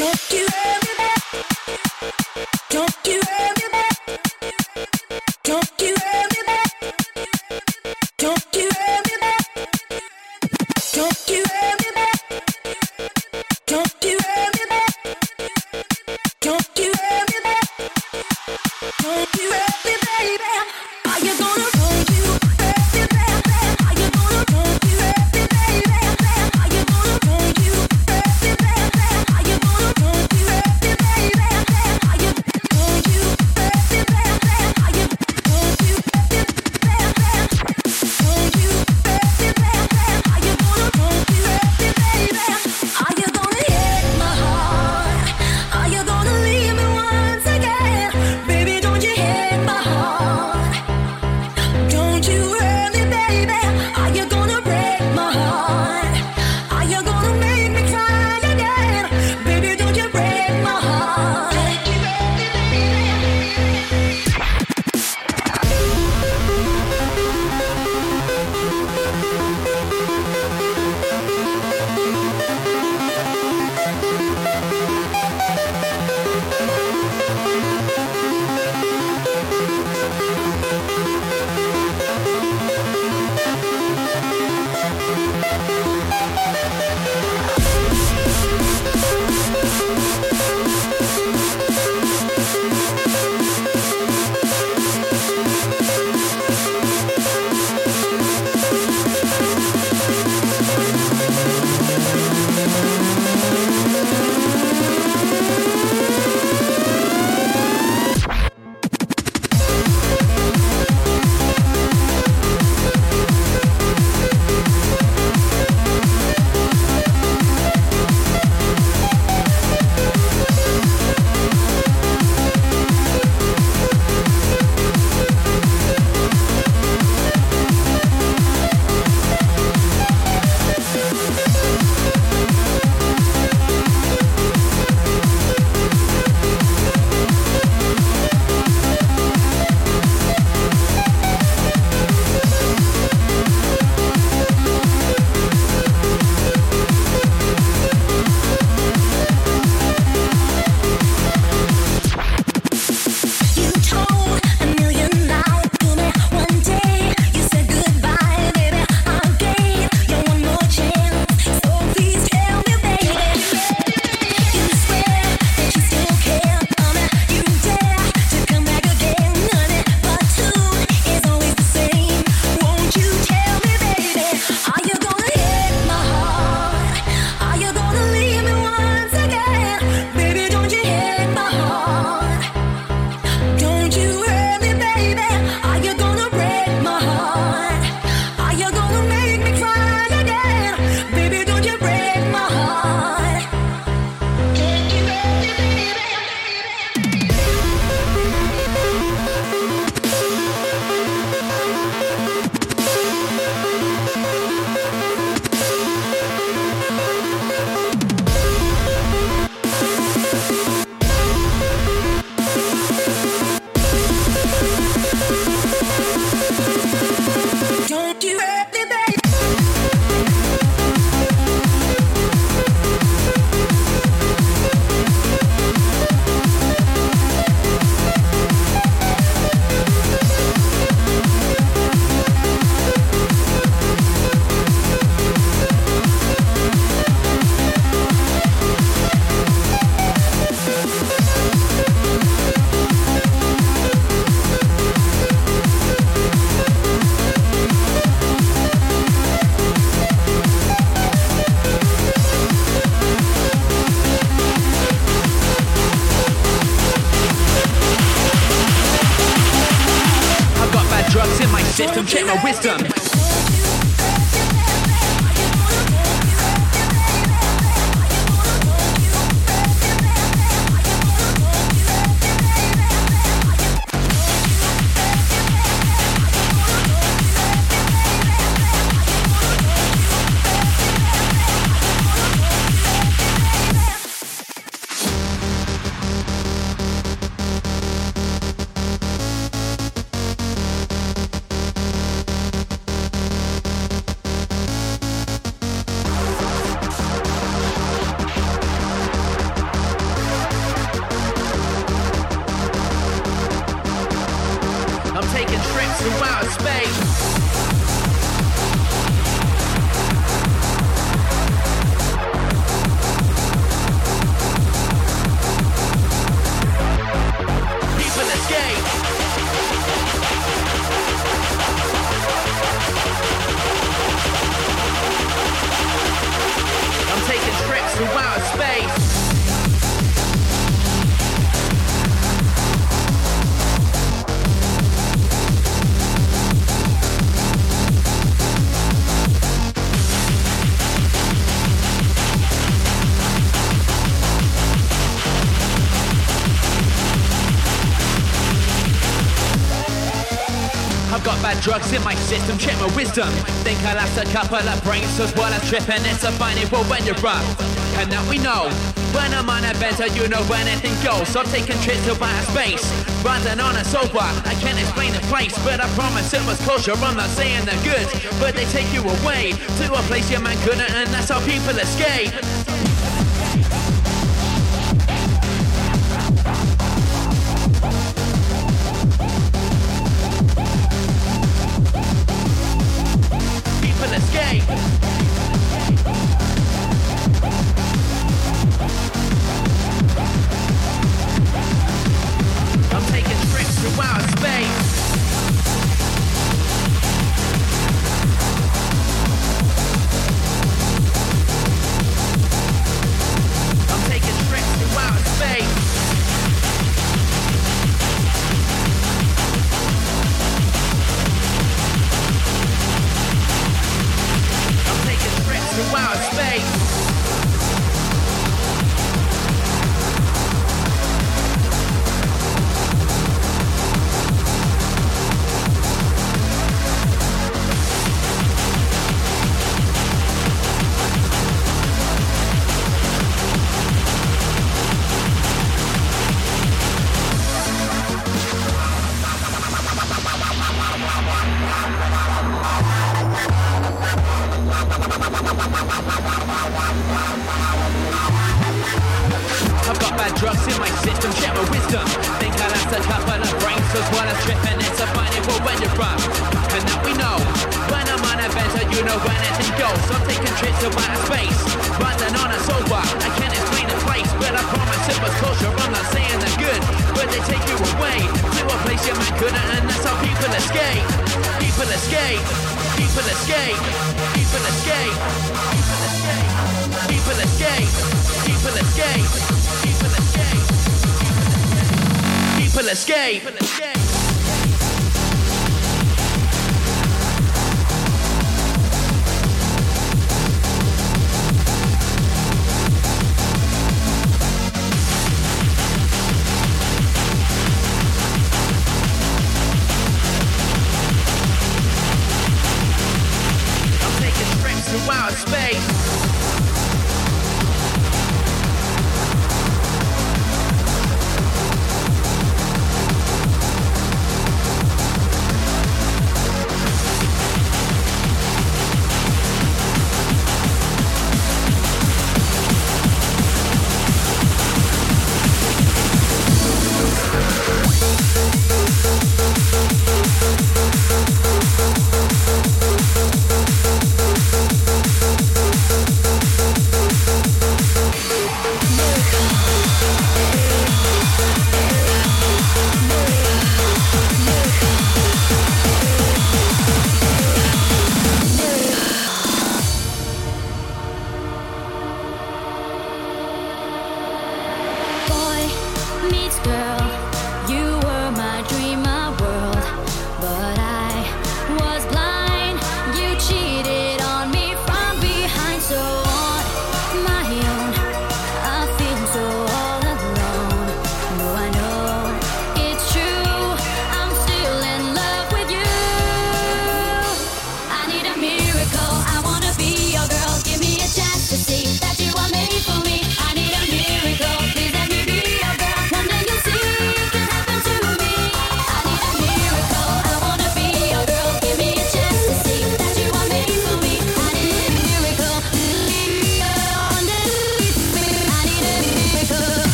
protect you every check my wisdom. Think I'll last a couple of brains as well as tripping. It's a funny world when you're rough. And that we know. When I'm on a bender, uh, you know when anything goes. So I'm taking trips to outer space. Riding on a sofa, I can't explain the place, but I promise it was closure. I'm not saying they're good, but they take you away to a place your man couldn't, and that's how people escape.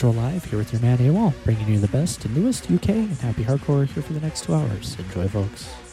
Control Live here with your man AWOL, bringing you the best and newest UK and happy hardcore here for the next two hours. Enjoy, folks.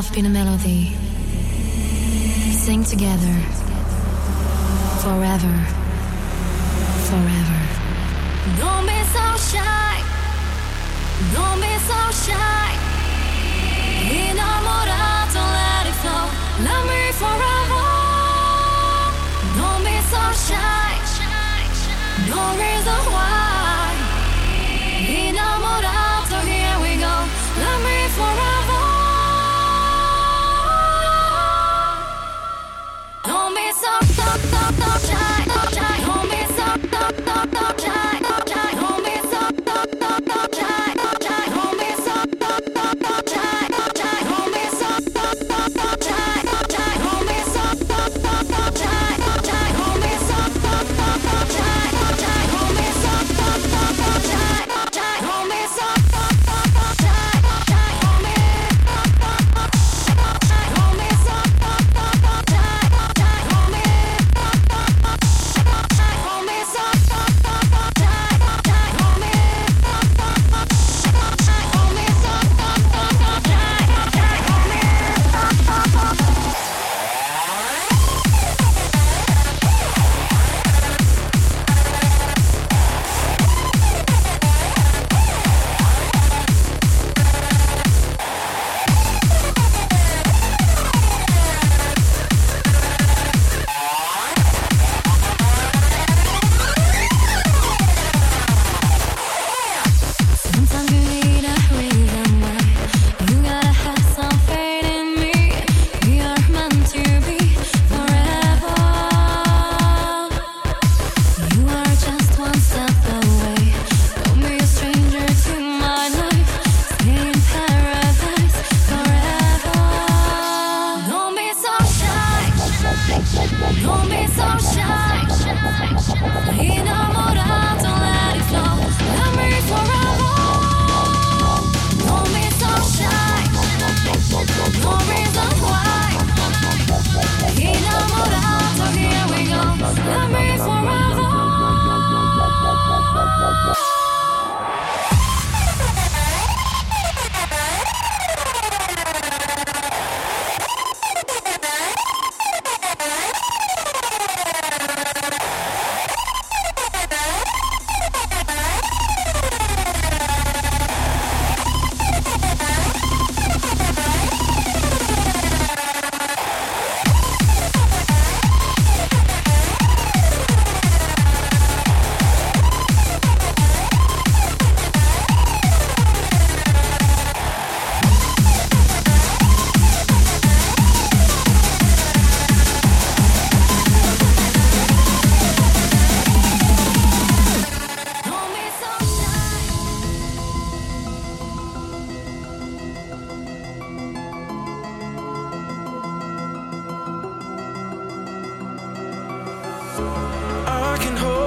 Love in a melody. Sing together. Forever. Forever. Don't be so shy. Don't be so shy. Innamorato, let it flow. Love me forever. Don't be so shy. No reason why. I can hold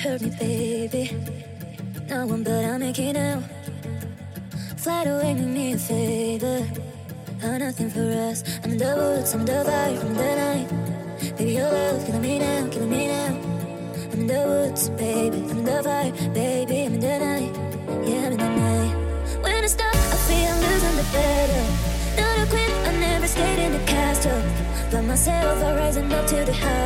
hurt me, baby. No one but I make it out. Fly away, do me a favor. I'm nothing for us. I'm the woods, I'm the fire from the night. Baby, your love killing me now, killing me now. I'm in the woods, baby. I'm in the fire, baby. I'm in the night. Yeah, I'm in the night. When I stop, I feel losing the battle. Not a quit, I never stayed in the castle. By myself, I rising up to the high.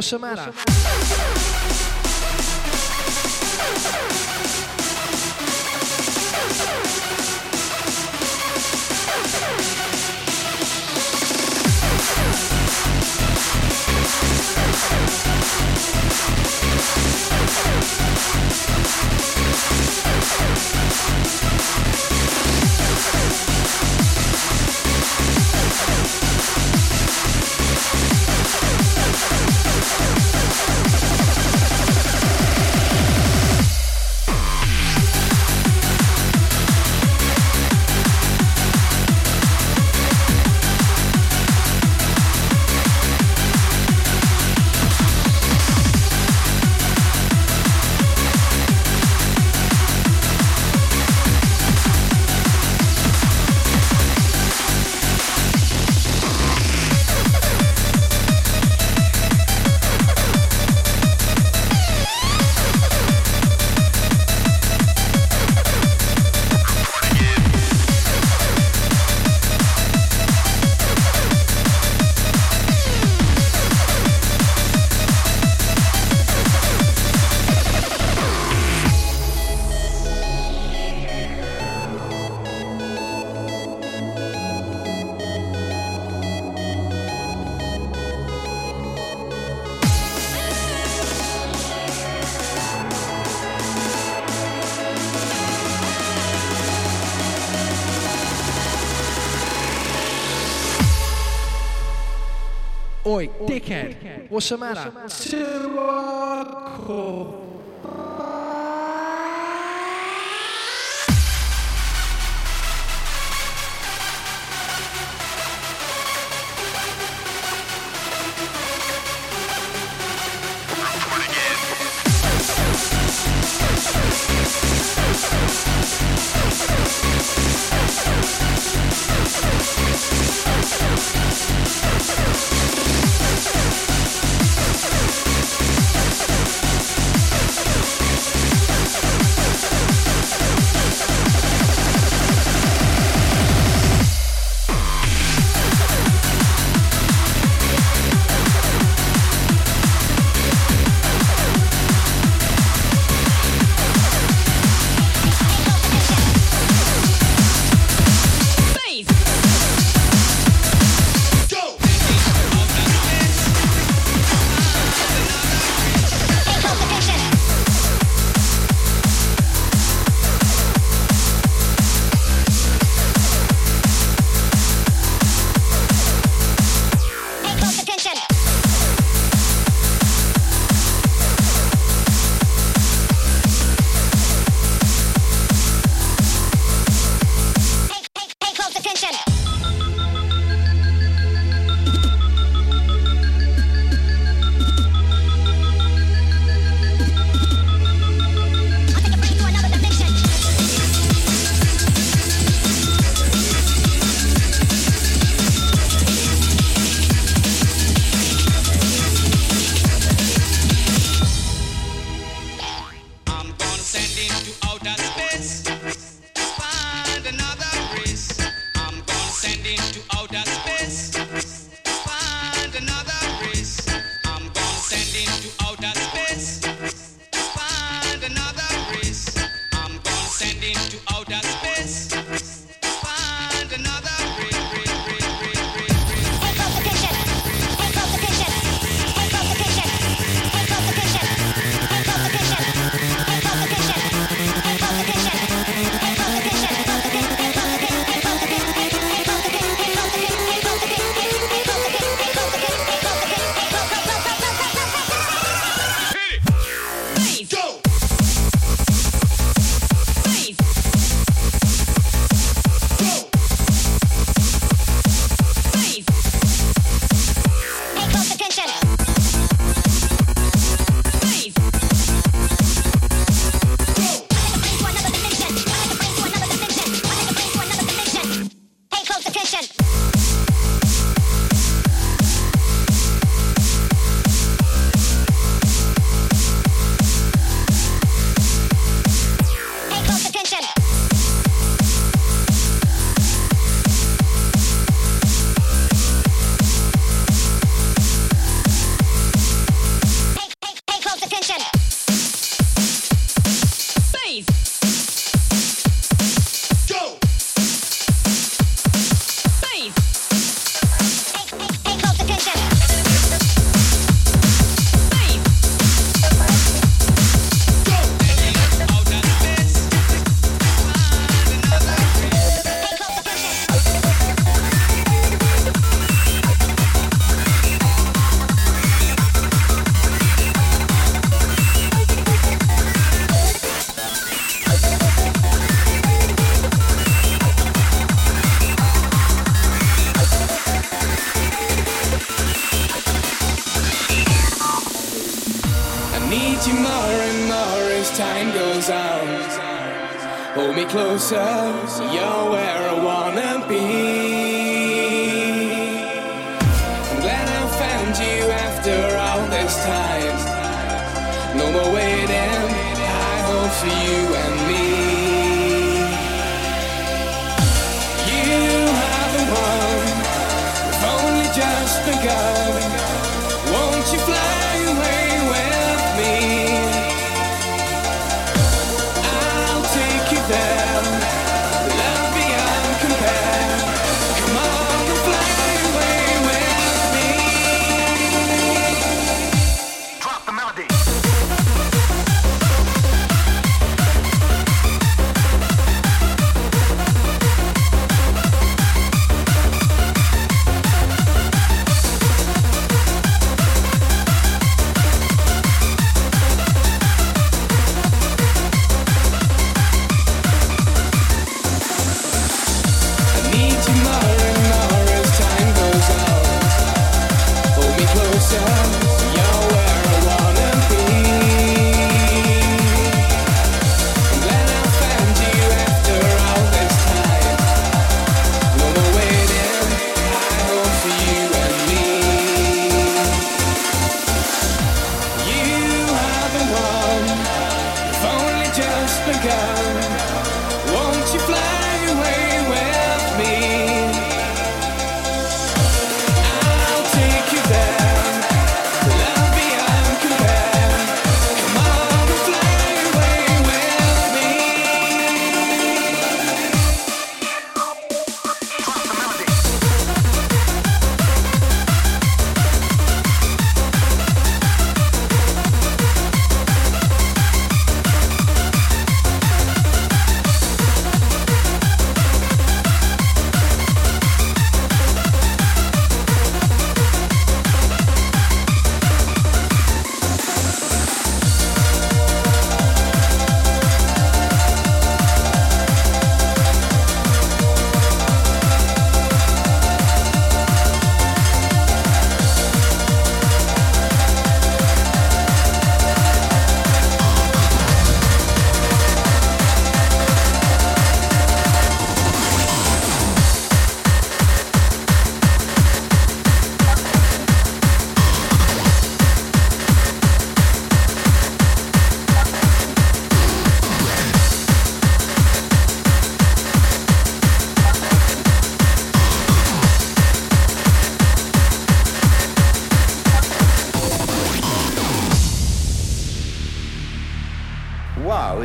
Dickhead, what's the matter? Oi, dickhead, what's the matter?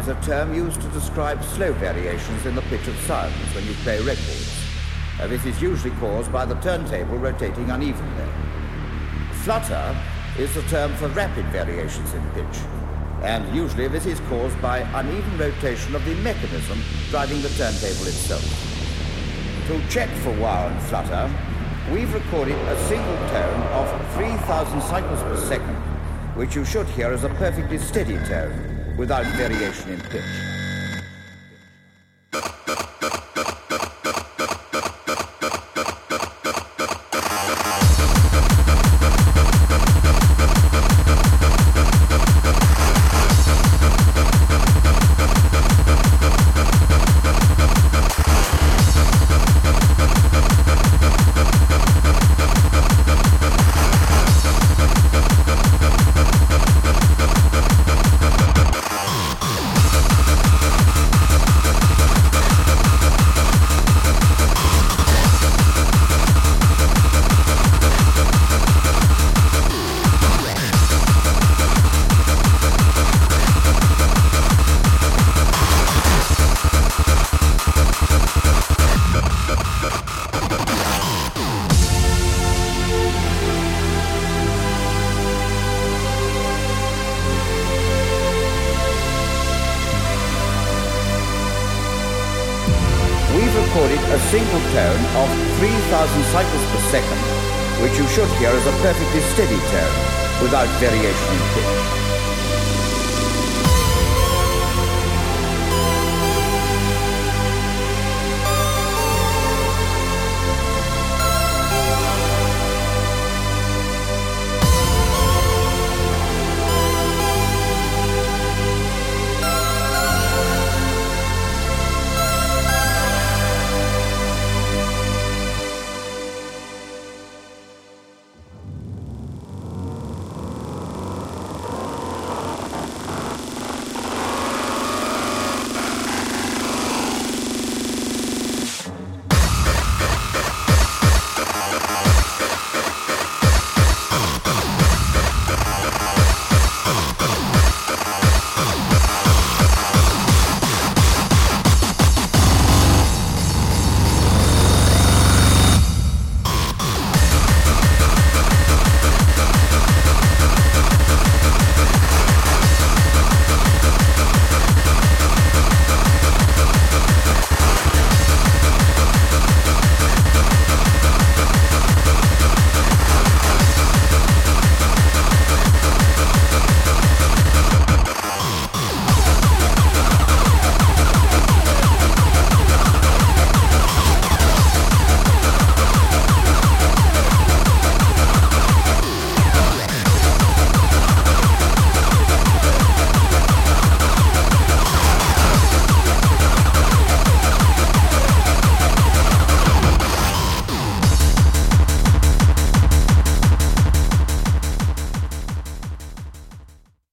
Is a term used to describe slow variations in the pitch of sounds when you play records. Uh, this is usually caused by the turntable rotating unevenly. Flutter is the term for rapid variations in pitch, and usually this is caused by uneven rotation of the mechanism driving the turntable itself. To check for wow and flutter, we've recorded a single tone of 3,000 cycles per second, which you should hear as a perfectly steady tone without variation in pitch.